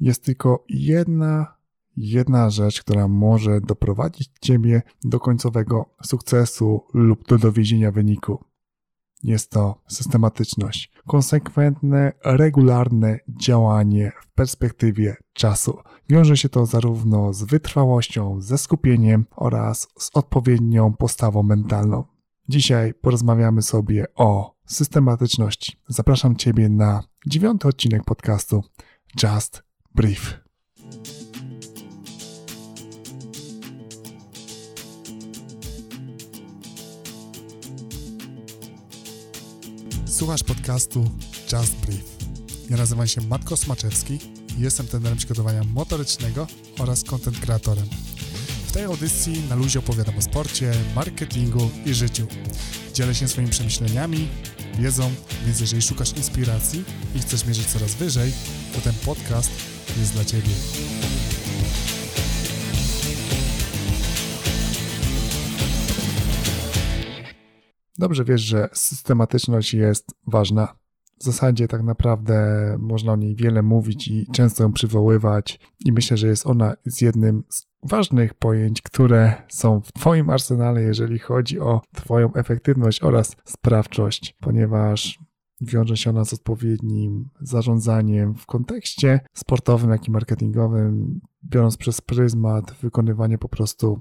jest tylko jedna, jedna rzecz, która może doprowadzić Ciebie do końcowego sukcesu lub do dowiezienia wyniku. Jest to systematyczność, konsekwentne, regularne działanie w perspektywie czasu. Wiąże się to zarówno z wytrwałością, ze skupieniem oraz z odpowiednią postawą mentalną. Dzisiaj porozmawiamy sobie o systematyczności. Zapraszam Ciebie na dziewiąty odcinek podcastu Just Brief. Słuchasz podcastu Just Brief. Ja nazywam się Matko Smaczewski i jestem trenerem przygotowania motorycznego oraz content kreatorem. W tej audycji na luzie opowiadam o sporcie, marketingu i życiu. Dzielę się swoimi przemyśleniami, wiedzą, więc jeżeli szukasz inspiracji i chcesz mierzyć coraz wyżej, to ten podcast jest dla Ciebie. Dobrze wiesz, że systematyczność jest ważna. W zasadzie tak naprawdę można o niej wiele mówić i często ją przywoływać, i myślę, że jest ona z jednym z ważnych pojęć, które są w Twoim arsenale, jeżeli chodzi o Twoją efektywność oraz sprawczość, ponieważ wiąże się ona z odpowiednim zarządzaniem w kontekście sportowym, jak i marketingowym, biorąc przez pryzmat wykonywania po prostu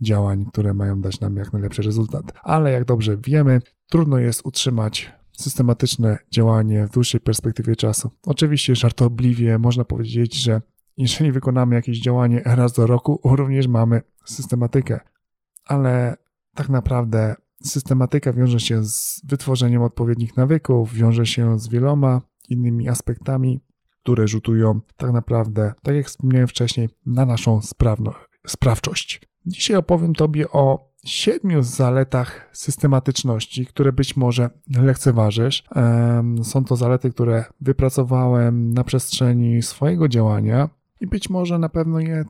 działań, które mają dać nam jak najlepszy rezultat. Ale jak dobrze wiemy, trudno jest utrzymać systematyczne działanie w dłuższej perspektywie czasu. Oczywiście żartobliwie można powiedzieć, że jeżeli wykonamy jakieś działanie raz do roku, również mamy systematykę, ale tak naprawdę systematyka wiąże się z wytworzeniem odpowiednich nawyków, wiąże się z wieloma innymi aspektami, które rzutują tak naprawdę, tak jak wspomniałem wcześniej, na naszą sprawność, sprawczość. Dzisiaj opowiem Tobie o siedmiu zaletach systematyczności, które być może lekceważysz. Są to zalety, które wypracowałem na przestrzeni swojego działania i być może na pewno je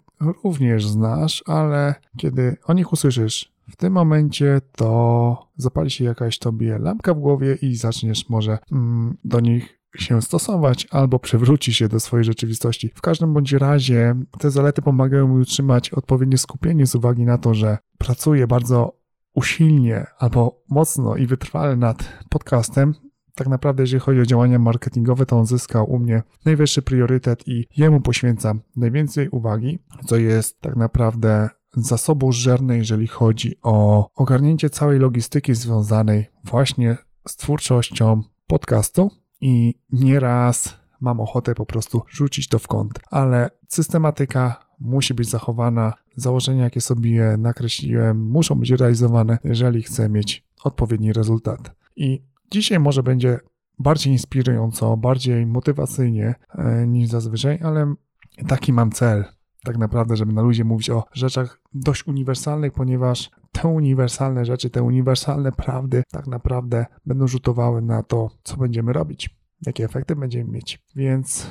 również znasz, ale kiedy o nich usłyszysz w tym momencie, to zapali się jakaś tobie lampka w głowie i zaczniesz może mm, do nich się stosować albo przewróci się do swojej rzeczywistości. W każdym bądź razie te zalety pomagają mi utrzymać odpowiednie skupienie z uwagi na to, że pracuję bardzo usilnie albo mocno i wytrwale nad podcastem. Tak naprawdę, jeżeli chodzi o działania marketingowe, to on zyskał u mnie najwyższy priorytet i jemu poświęcam najwięcej uwagi, co jest tak naprawdę zasobu żerne, jeżeli chodzi o ogarnięcie całej logistyki związanej właśnie z twórczością podcastu i nieraz mam ochotę po prostu rzucić to w kąt, ale systematyka musi być zachowana. Założenia, jakie sobie nakreśliłem, muszą być realizowane, jeżeli chcę mieć odpowiedni rezultat. I dzisiaj może będzie bardziej inspirująco, bardziej motywacyjnie e, niż zazwyczaj, ale taki mam cel. Tak naprawdę, żeby na ludzie mówić o rzeczach dość uniwersalnych, ponieważ te uniwersalne rzeczy, te uniwersalne prawdy tak naprawdę będą rzutowały na to, co będziemy robić, jakie efekty będziemy mieć. Więc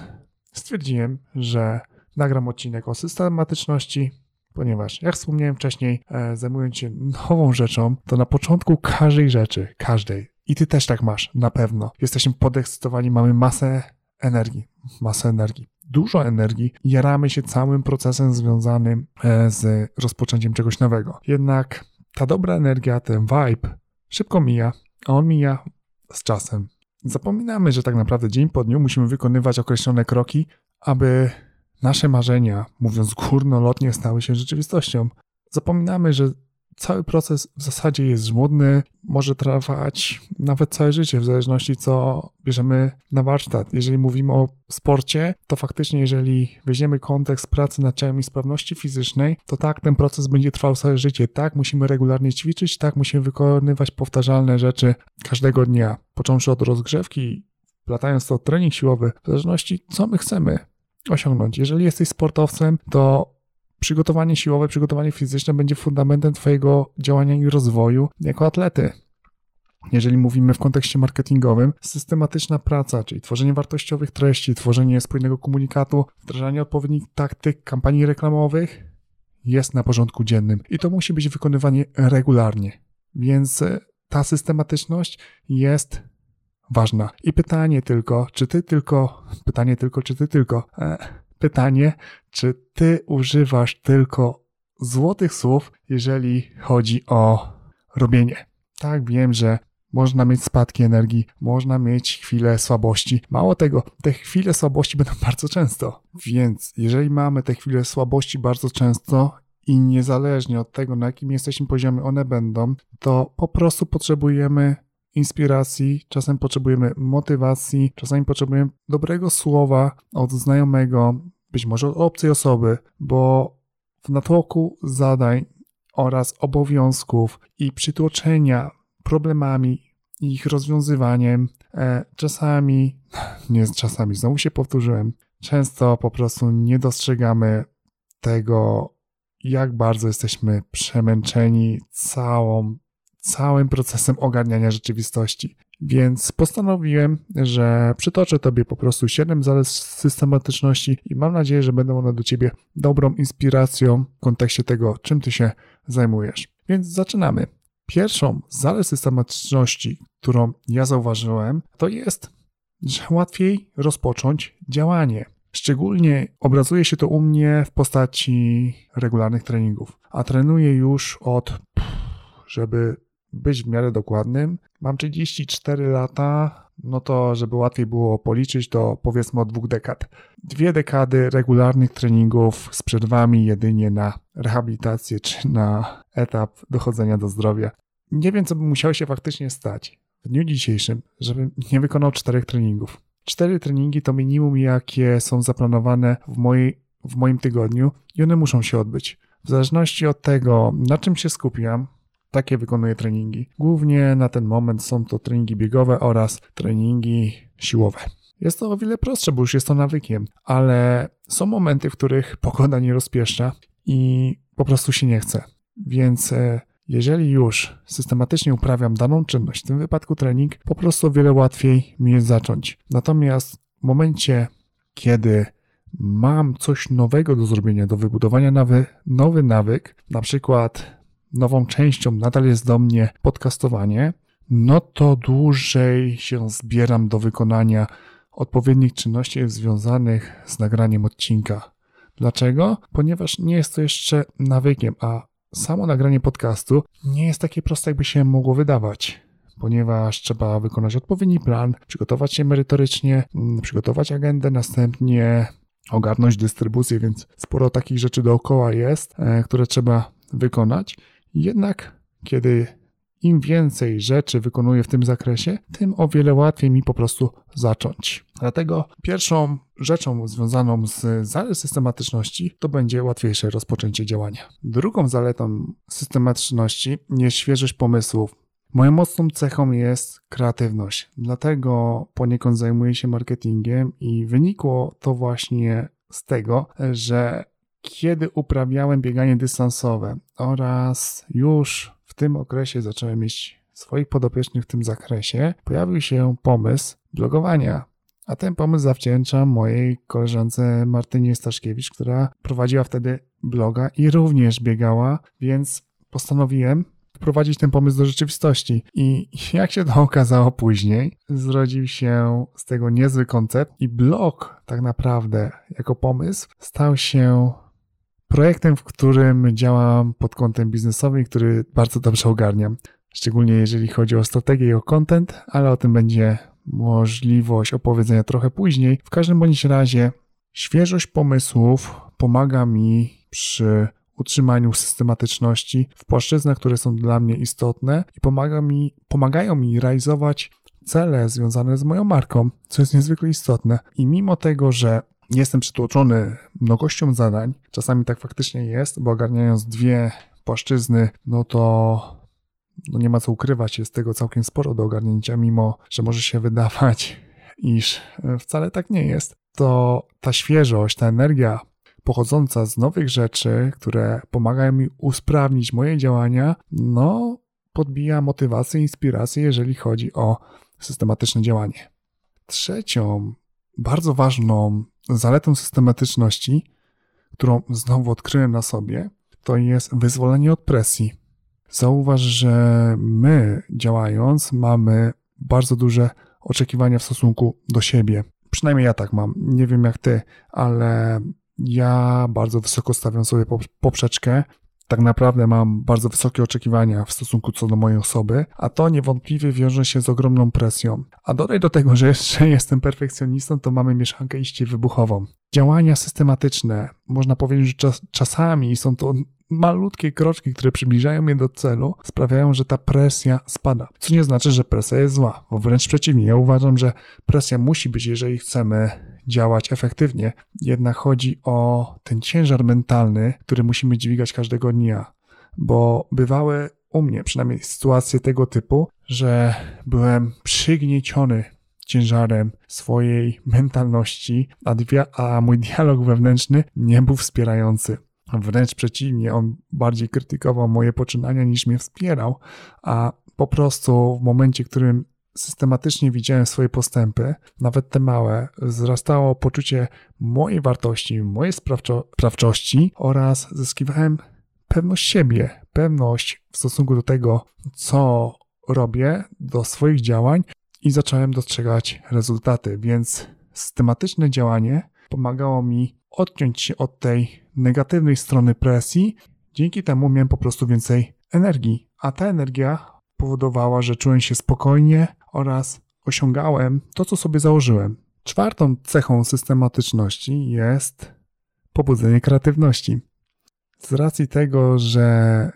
stwierdziłem, że nagram odcinek o systematyczności, ponieważ jak wspomniałem wcześniej, e, zajmując się nową rzeczą, to na początku każdej rzeczy, każdej, i ty też tak masz, na pewno, jesteśmy podekscytowani, mamy masę energii, masę energii dużo energii, jaramy się całym procesem związanym e, z rozpoczęciem czegoś nowego. Jednak ta dobra energia, ten vibe szybko mija, a on mija z czasem. Zapominamy, że tak naprawdę dzień po dniu musimy wykonywać określone kroki, aby nasze marzenia, mówiąc górnolotnie, stały się rzeczywistością. Zapominamy, że cały proces w zasadzie jest żmudny, może trwać nawet całe życie, w zależności co bierzemy na warsztat. Jeżeli mówimy o sporcie, to faktycznie jeżeli weźmiemy kontekst pracy nad ciałem i sprawności fizycznej, to tak, ten proces będzie trwał całe życie. Tak, musimy regularnie ćwiczyć, tak, musimy wykonywać powtarzalne rzeczy każdego dnia, począwszy od rozgrzewki, latając to trening siłowy, w zależności co my chcemy osiągnąć. Jeżeli jesteś sportowcem, to przygotowanie siłowe, przygotowanie fizyczne będzie fundamentem Twojego działania i rozwoju jako atlety. Jeżeli mówimy w kontekście marketingowym, systematyczna praca, czyli tworzenie wartościowych treści, tworzenie spójnego komunikatu, wdrażanie odpowiednich taktyk kampanii reklamowych jest na porządku dziennym i to musi być wykonywanie regularnie. Więc e, ta systematyczność jest ważna. I pytanie tylko, czy ty tylko, pytanie tylko, czy ty tylko, e, pytanie, czy ty używasz tylko złotych słów, jeżeli chodzi o robienie. Tak, wiem, że można mieć spadki energii, można mieć chwile słabości. Mało tego, te chwile słabości będą bardzo często. Więc jeżeli mamy te chwile słabości bardzo często i niezależnie od tego, na jakim jesteśmy poziomie one będą, to po prostu potrzebujemy inspiracji, czasem potrzebujemy motywacji, czasami potrzebujemy dobrego słowa od znajomego, być może od obcej osoby, bo w natłoku zadań oraz obowiązków i przytłoczenia problemami ich rozwiązywaniem, e, czasami, nie czasami, znowu się powtórzyłem, często po prostu nie dostrzegamy tego, jak bardzo jesteśmy przemęczeni całą, całym procesem ogarniania rzeczywistości. Więc postanowiłem, że przytoczę Tobie po prostu 7 zalet systematyczności i mam nadzieję, że będą one do Ciebie dobrą inspiracją w kontekście tego, czym Ty się zajmujesz. Więc zaczynamy. Pierwszą zalet systematyczności, którą ja zauważyłem, to jest, że łatwiej rozpocząć działanie. Szczególnie obrazuje się to u mnie w postaci regularnych treningów, a trenuję już od, żeby być w miarę dokładnym, mam 34 lata, no to żeby łatwiej było policzyć, to powiedzmy od dwóch dekad. Dwie dekady regularnych treningów z przerwami jedynie na rehabilitację czy na etap dochodzenia do zdrowia. Nie wiem, co by musiało się faktycznie stać w dniu dzisiejszym, żebym nie wykonał czterech treningów. Cztery treningi to minimum, jakie są zaplanowane w, mojej, w moim tygodniu i one muszą się odbyć. W zależności od tego, na czym się skupiam, takie wykonuję treningi. Głównie na ten moment są to treningi biegowe oraz treningi siłowe. Jest to o wiele prostsze, bo już jest to nawykiem, ale są momenty, w których pogoda nie rozpieszcza i po prostu się nie chce. Więc e, jeżeli już systematycznie uprawiam daną czynność, w tym wypadku trening, po prostu o wiele łatwiej mi jest zacząć. Natomiast w momencie, kiedy mam coś nowego do zrobienia, do wybudowania nowy, nawyk, na przykład nową częścią nadal jest do mnie podcastowanie, no to dłużej się zbieram do wykonania odpowiednich czynności związanych z nagraniem odcinka. Dlaczego? Ponieważ nie jest to jeszcze nawykiem, a samo nagranie podcastu nie jest takie proste, jakby się mogło wydawać, ponieważ trzeba wykonać odpowiedni plan, przygotować się merytorycznie, mm, przygotować agendę, następnie ogarnąć dystrybucję, więc sporo takich rzeczy dookoła jest, e, które trzeba wykonać. Jednak kiedy im więcej rzeczy wykonuję w tym zakresie, tym o wiele łatwiej mi po prostu zacząć. Dlatego pierwszą rzeczą związaną z zalet systematyczności to będzie łatwiejsze rozpoczęcie działania. Drugą zaletą systematyczności jest świeżość pomysłów. Moją mocną cechą jest kreatywność, dlatego poniekąd zajmuję się marketingiem i wynikło to właśnie z tego, że kiedy uprawiałem bieganie dystansowe oraz już w tym okresie zacząłem mieć swoich podopiecznych w tym zakresie, pojawił się pomysł blogowania. A ten pomysł zawdzięczam mojej koleżance Martynie Staszkiewicz, która prowadziła wtedy bloga i również biegała, więc postanowiłem wprowadzić ten pomysł do rzeczywistości. I jak się to okazało później, zrodził się z tego niezły koncept i blog tak naprawdę jako pomysł stał się projektem, w którym działam pod kątem biznesowym, który bardzo dobrze ogarniam. Szczególnie jeżeli chodzi o strategię i o content, ale o tym będzie możliwość opowiedzenia trochę później. W każdym bądź razie świeżość pomysłów pomaga mi przy utrzymaniu systematyczności w płaszczyznach, które są dla mnie istotne i pomaga mi, pomagają mi realizować cele związane z moją marką, co jest niezwykle istotne. I mimo tego, że jestem przytłoczony mnogością zadań. Czasami tak faktycznie jest, bo ogarniając dwie płaszczyzny, no to no nie ma co ukrywać, jest tego całkiem sporo do ogarnięcia, mimo że może się wydawać, iż wcale tak nie jest. To ta świeżość, ta energia pochodząca z nowych rzeczy, które pomagają mi usprawnić moje działania, no podbija motywację, inspirację, jeżeli chodzi o systematyczne działanie. Trzecią bardzo ważną zaletą systematyczności, którą znowu odkryłem na sobie, to jest wyzwolenie od presji. Zauważ, że my działając mamy bardzo duże oczekiwania w stosunku do siebie. Przynajmniej ja tak mam. Nie wiem jak ty, ale ja bardzo wysoko stawiam sobie poprzeczkę tak naprawdę mam bardzo wysokie oczekiwania w stosunku co do mojej osoby, a to niewątpliwie wiąże się z ogromną presją. A dodaj do tego, że jeszcze jestem perfekcjonistą, to mamy mieszankę iście wybuchową. Działania systematyczne, można powiedzieć, że czas, czasami są to malutkie kroczki, które przybliżają mnie do celu, sprawiają, że ta presja spada. Co nie znaczy, że presja jest zła, bo wręcz przeciwnie. Ja uważam, że presja musi być, jeżeli chcemy działać efektywnie. Jednak chodzi o ten ciężar mentalny, który musimy dźwigać każdego dnia, bo bywały u mnie przynajmniej sytuacje tego typu, że byłem przygnieciony ciężarem swojej mentalności, a, a mój dialog wewnętrzny nie był wspierający. Wręcz przeciwnie, on bardziej krytykował moje poczynania niż mnie wspierał, a po prostu w momencie, w którym systematycznie widziałem swoje postępy, nawet te małe, wzrastało poczucie mojej wartości, mojej sprawczo- sprawczości oraz zyskiwałem pewność siebie, pewność w stosunku do tego, co robię, do swoich działań i zacząłem dostrzegać rezultaty, więc systematyczne działanie pomagało mi odciąć się od tej negatywnej strony presji. Dzięki temu miałem po prostu więcej energii, a ta energia powodowała, że czułem się spokojnie oraz osiągałem to, co sobie założyłem. Czwartą cechą systematyczności jest pobudzenie kreatywności. Z racji tego, że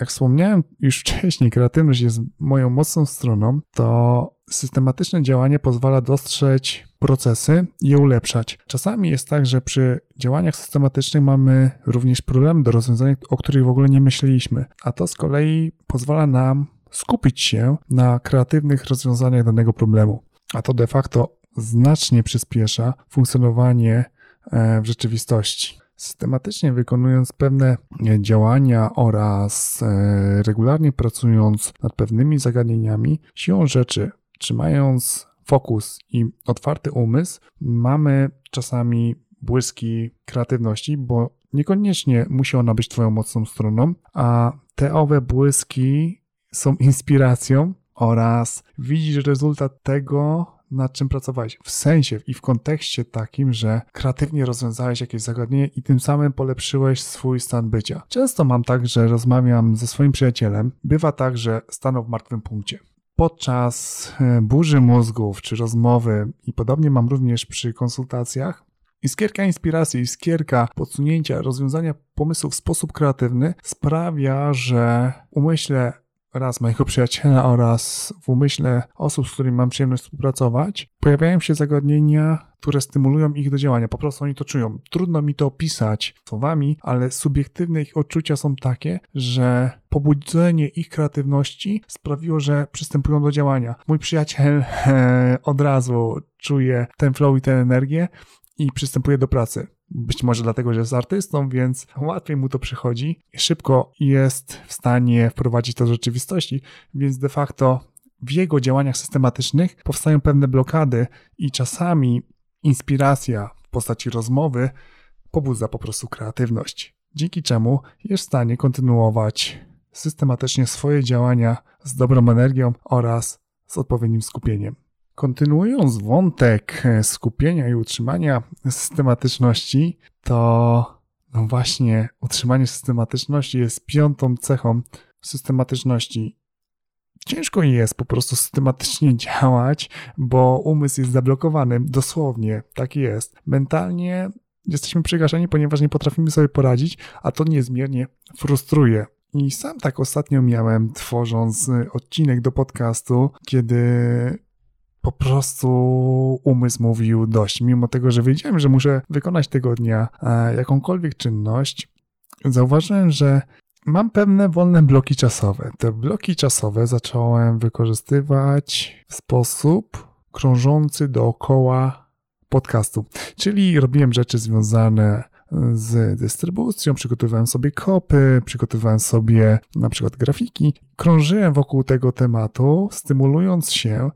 jak wspomniałem już wcześniej, kreatywność jest moją mocną stroną, to systematyczne działanie pozwala dostrzec procesy i je ulepszać. Czasami jest tak, że przy działaniach systematycznych mamy również problemy do rozwiązania, o których w ogóle nie myśleliśmy, a to z kolei pozwala nam skupić się na kreatywnych rozwiązaniach danego problemu. A to de facto znacznie przyspiesza funkcjonowanie e, w rzeczywistości. Systematycznie wykonując pewne działania oraz e, regularnie pracując nad pewnymi zagadnieniami, siłą rzeczy, trzymając fokus i otwarty umysł, mamy czasami błyski kreatywności, bo niekoniecznie musi ona być Twoją mocną stroną, a te owe błyski są inspiracją oraz widzisz rezultat tego, nad czym pracowałeś. W sensie i w kontekście takim, że kreatywnie rozwiązałeś jakieś zagadnienie i tym samym polepszyłeś swój stan bycia. Często mam tak, że rozmawiam ze swoim przyjacielem. Bywa tak, że stanął w martwym punkcie. Podczas e, burzy mózgów czy rozmowy, i podobnie mam również przy konsultacjach, Iskierka inspiracji, iskierka podsunięcia, rozwiązania pomysłów w sposób kreatywny sprawia, że umyślę raz mojego przyjaciela oraz w umyśle osób, z którymi mam przyjemność współpracować, pojawiają się zagadnienia, które stymulują ich do działania. Po prostu oni to czują. Trudno mi to opisać słowami, ale subiektywne ich odczucia są takie, że pobudzenie ich kreatywności sprawiło, że przystępują do działania. Mój przyjaciel e, od razu czuje ten flow i tę energię i przystępuje do pracy. Być może dlatego, że jest artystą, więc łatwiej mu to przychodzi. Szybko jest w stanie wprowadzić to do rzeczywistości, więc de facto w jego działaniach systematycznych powstają pewne blokady i czasami inspiracja w postaci rozmowy pobudza po prostu kreatywność, dzięki czemu jest w stanie kontynuować systematycznie swoje działania z dobrą energią oraz z odpowiednim skupieniem. Kontynuując wątek e, skupienia i utrzymania systematyczności, to no właśnie utrzymanie systematyczności jest piątą cechą systematyczności. Ciężko jest po prostu systematycznie działać, bo umysł jest zablokowany. Dosłownie, tak jest. Mentalnie jesteśmy przygaszeni, ponieważ nie potrafimy sobie poradzić, a to niezmiernie frustruje. I sam tak ostatnio miałem, tworząc odcinek do podcastu, kiedy po prostu umysł mówił dość. Mimo tego, że wiedziałem, że muszę wykonać tego dnia e, jakąkolwiek czynność, zauważyłem, że mam pewne wolne bloki czasowe. Te bloki czasowe zacząłem wykorzystywać w sposób krążący dookoła podcastu. Czyli robiłem rzeczy związane z dystrybucją, przygotowywałem sobie kopy, przygotowywałem sobie na przykład grafiki. Krążyłem wokół tego tematu, stymulując się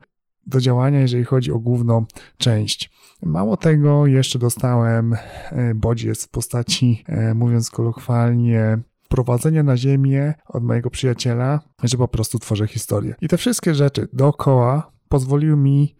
do działania, jeżeli chodzi o główną część. Mało tego, jeszcze dostałem e, bodziec w postaci, e, mówiąc kolokwialnie, prowadzenia na ziemię od mojego przyjaciela, że po prostu tworzę historię. I te wszystkie rzeczy dookoła pozwoliły mi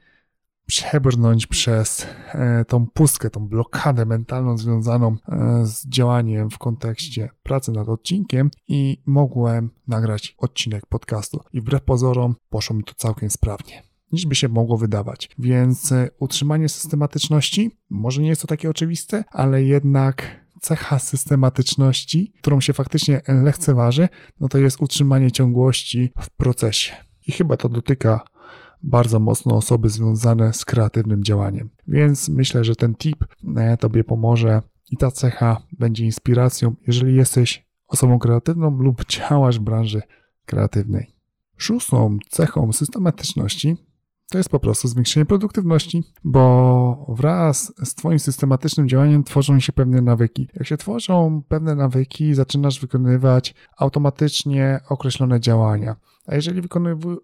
przebrnąć przez e, tą pustkę, tą blokadę mentalną związaną z działaniem w kontekście pracy nad odcinkiem i mogłem nagrać odcinek podcastu. I wbrew pozorom poszło mi to całkiem sprawnie niż by się mogło wydawać. Więc e, utrzymanie systematyczności, może nie jest to takie oczywiste, ale jednak cecha systematyczności, którą się faktycznie lekceważy, no to jest utrzymanie ciągłości w procesie. I chyba to dotyka bardzo mocno osoby związane z kreatywnym działaniem. Więc myślę, że ten tip e, Tobie pomoże i ta cecha będzie inspiracją, jeżeli jesteś osobą kreatywną lub działasz w branży kreatywnej. Szóstą cechą systematyczności to jest po prostu zwiększenie produktywności, bo wraz z Twoim systematycznym działaniem tworzą się pewne nawyki. Jak się tworzą pewne nawyki, zaczynasz wykonywać automatycznie określone działania. A jeżeli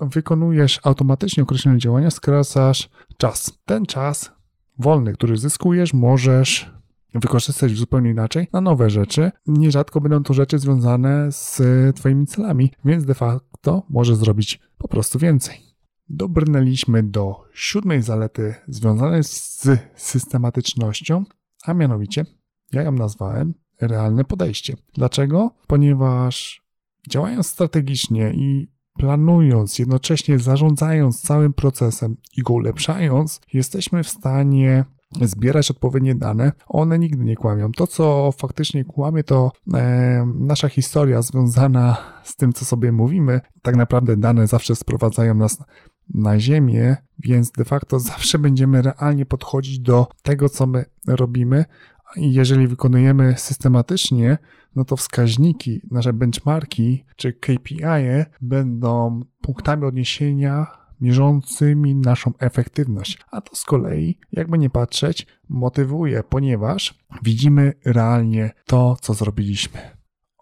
wykonujesz automatycznie określone działania, skracasz czas. Ten czas wolny, który zyskujesz, możesz wykorzystać zupełnie inaczej na nowe rzeczy. Nierzadko będą to rzeczy związane z Twoimi celami, więc de facto możesz zrobić po prostu więcej dobrnęliśmy do siódmej zalety związanej z systematycznością, a mianowicie ja ją nazwałem realne podejście. Dlaczego? Ponieważ działając strategicznie i planując, jednocześnie zarządzając całym procesem i go ulepszając, jesteśmy w stanie zbierać odpowiednie dane. One nigdy nie kłamią. To, co faktycznie kłamie, to e, nasza historia związana z tym, co sobie mówimy. Tak naprawdę dane zawsze sprowadzają nas na Ziemię, więc de facto zawsze będziemy realnie podchodzić do tego, co my robimy. I jeżeli wykonujemy systematycznie, no to wskaźniki, nasze benchmarki czy KPI -e będą punktami odniesienia mierzącymi naszą efektywność. A to z kolei, jakby nie patrzeć, motywuje, ponieważ widzimy realnie to, co zrobiliśmy.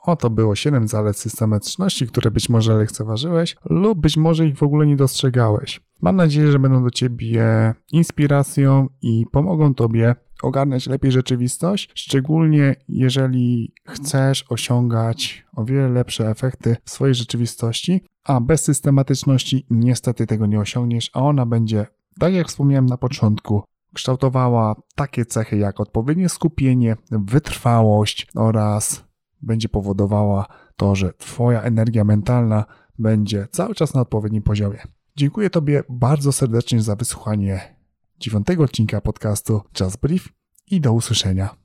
Oto było 7 zalet systematyczności, które być może lekceważyłeś lub być może ich w ogóle nie dostrzegałeś. Mam nadzieję, że będą do Ciebie inspiracją i pomogą Tobie ogarnąć lepiej rzeczywistość, szczególnie jeżeli chcesz osiągać o wiele lepsze efekty w swojej rzeczywistości, a bez systematyczności niestety tego nie osiągniesz, a ona będzie, tak jak wspomniałem na początku, kształtowała takie cechy jak odpowiednie skupienie, wytrwałość oraz będzie powodowała to, że Twoja energia mentalna będzie cały czas na odpowiednim poziomie. Dziękuję Tobie bardzo serdecznie za wysłuchanie dziewiątego odcinka podcastu Just Brief i do usłyszenia.